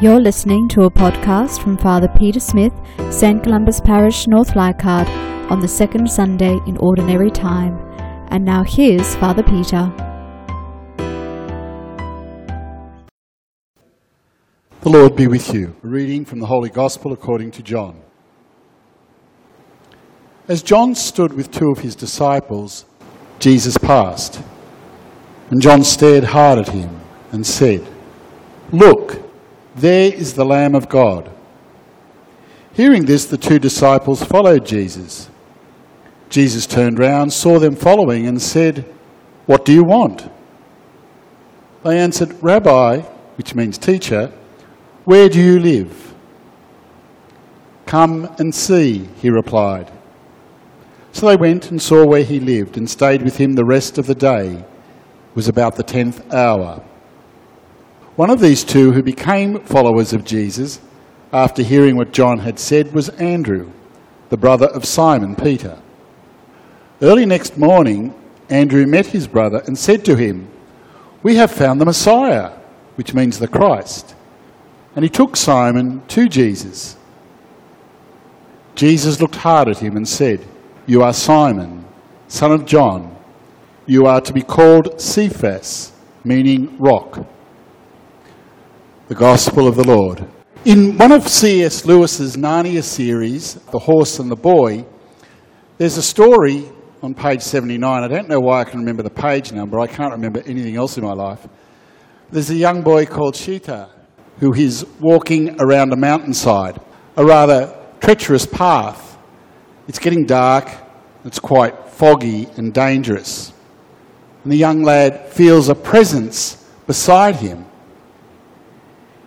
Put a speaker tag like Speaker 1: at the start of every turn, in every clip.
Speaker 1: You're listening to a podcast from Father Peter Smith, St. Columba's Parish, North Leichhardt, on the second Sunday in Ordinary Time. And now here's Father Peter.
Speaker 2: The Lord be with you. A reading from the Holy Gospel according to John. As John stood with two of his disciples, Jesus passed. And John stared hard at him and said, Look, there is the Lamb of God. Hearing this, the two disciples followed Jesus. Jesus turned round, saw them following, and said, What do you want? They answered, Rabbi, which means teacher, where do you live? Come and see, he replied. So they went and saw where he lived and stayed with him the rest of the day. It was about the tenth hour. One of these two who became followers of Jesus after hearing what John had said was Andrew, the brother of Simon Peter. Early next morning, Andrew met his brother and said to him, We have found the Messiah, which means the Christ. And he took Simon to Jesus. Jesus looked hard at him and said, You are Simon, son of John. You are to be called Cephas, meaning rock. The Gospel of the Lord. In one of C.S. Lewis's Narnia series, The Horse and the Boy, there's a story on page 79. I don't know why I can remember the page number. I can't remember anything else in my life. There's a young boy called Shasta who is walking around a mountainside, a rather treacherous path. It's getting dark, it's quite foggy and dangerous. And the young lad feels a presence beside him.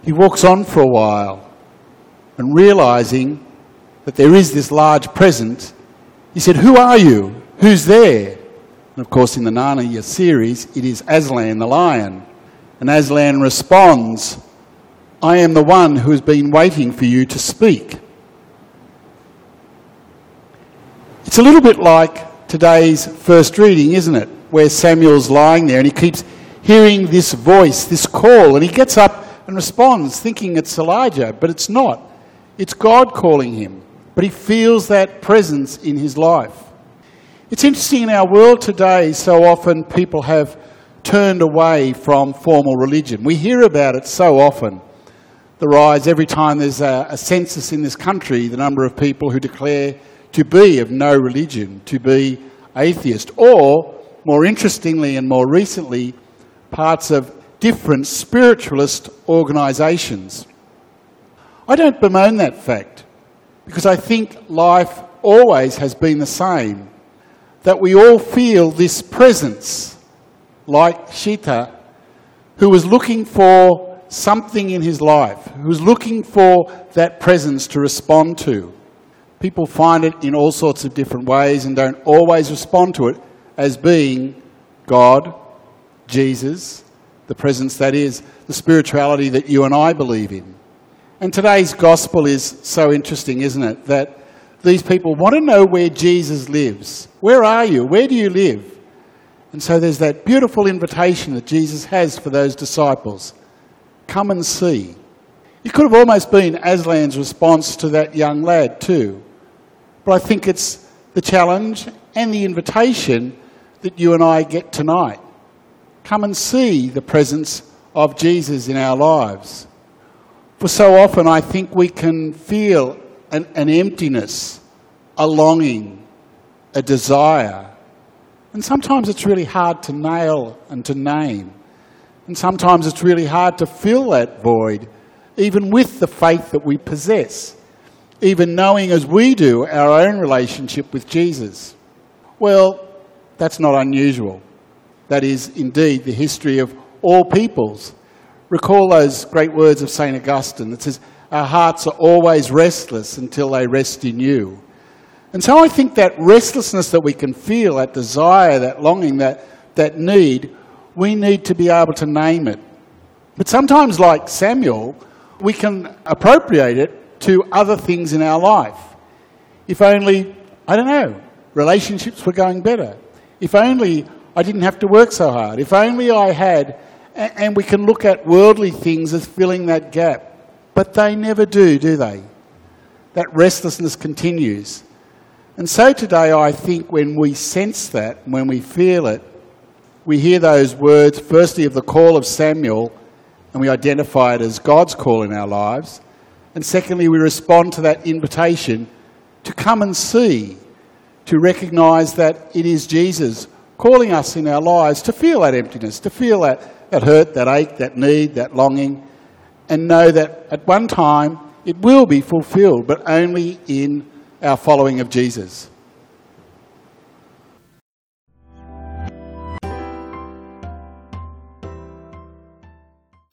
Speaker 2: He walks on for a while and realizing that there is this large presence, he said, Who are you? Who's there? And of course, in the Narnia series, it is Aslan the lion. And Aslan responds, I am the one who has been waiting for you to speak. It's a little bit like today's first reading, isn't it? Where Samuel's lying there and he keeps hearing this voice, this call, and he gets up and responds thinking it's Elijah, but it's not. It's God calling him, but he feels that presence in his life. It's interesting in our world today, so often people have turned away from formal religion. We hear about it so often. The rise, every time there's a, a census in this country, the number of people who declare to be of no religion, to be atheist, or, more interestingly and more recently, parts of different spiritualist organisations. I don't bemoan that fact because I think life always has been the same. That we all feel this presence, like Shasta, who was looking for something in his life, who was looking for that presence to respond to. People find it in all sorts of different ways and don't always respond to it as being God, Jesus, the presence that is the spirituality that you and I believe in. And today's gospel is so interesting, isn't it? That these people want to know where Jesus lives. Where are you? Where do you live? And so there's that beautiful invitation that Jesus has for those disciples come and see. It could have almost been Aslan's response to that young lad, too. But I think it's the challenge and the invitation that you and I get tonight come and see the presence of Jesus in our lives. For so often, I think we can feel an, an emptiness, a longing, a desire. And sometimes it's really hard to nail and to name. And sometimes it's really hard to fill that void, even with the faith that we possess, even knowing as we do our own relationship with Jesus. Well, that's not unusual. That is indeed the history of all peoples. Recall those great words of St. Augustine that says, Our hearts are always restless until they rest in you. And so I think that restlessness that we can feel, that desire, that longing, that, that need, we need to be able to name it. But sometimes, like Samuel, we can appropriate it to other things in our life. If only, I don't know, relationships were going better. If only I didn't have to work so hard. If only I had, and we can look at worldly things as filling that gap. But they never do, do they? That restlessness continues. And so today, I think when we sense that, when we feel it, we hear those words, firstly, of the call of Samuel, and we identify it as God's call in our lives. And secondly, we respond to that invitation to come and see, to recognise that it is Jesus calling us in our lives to feel that emptiness, to feel that, that hurt, that ache, that need, that longing, and know that at one time it will be fulfilled, but only in our following of Jesus.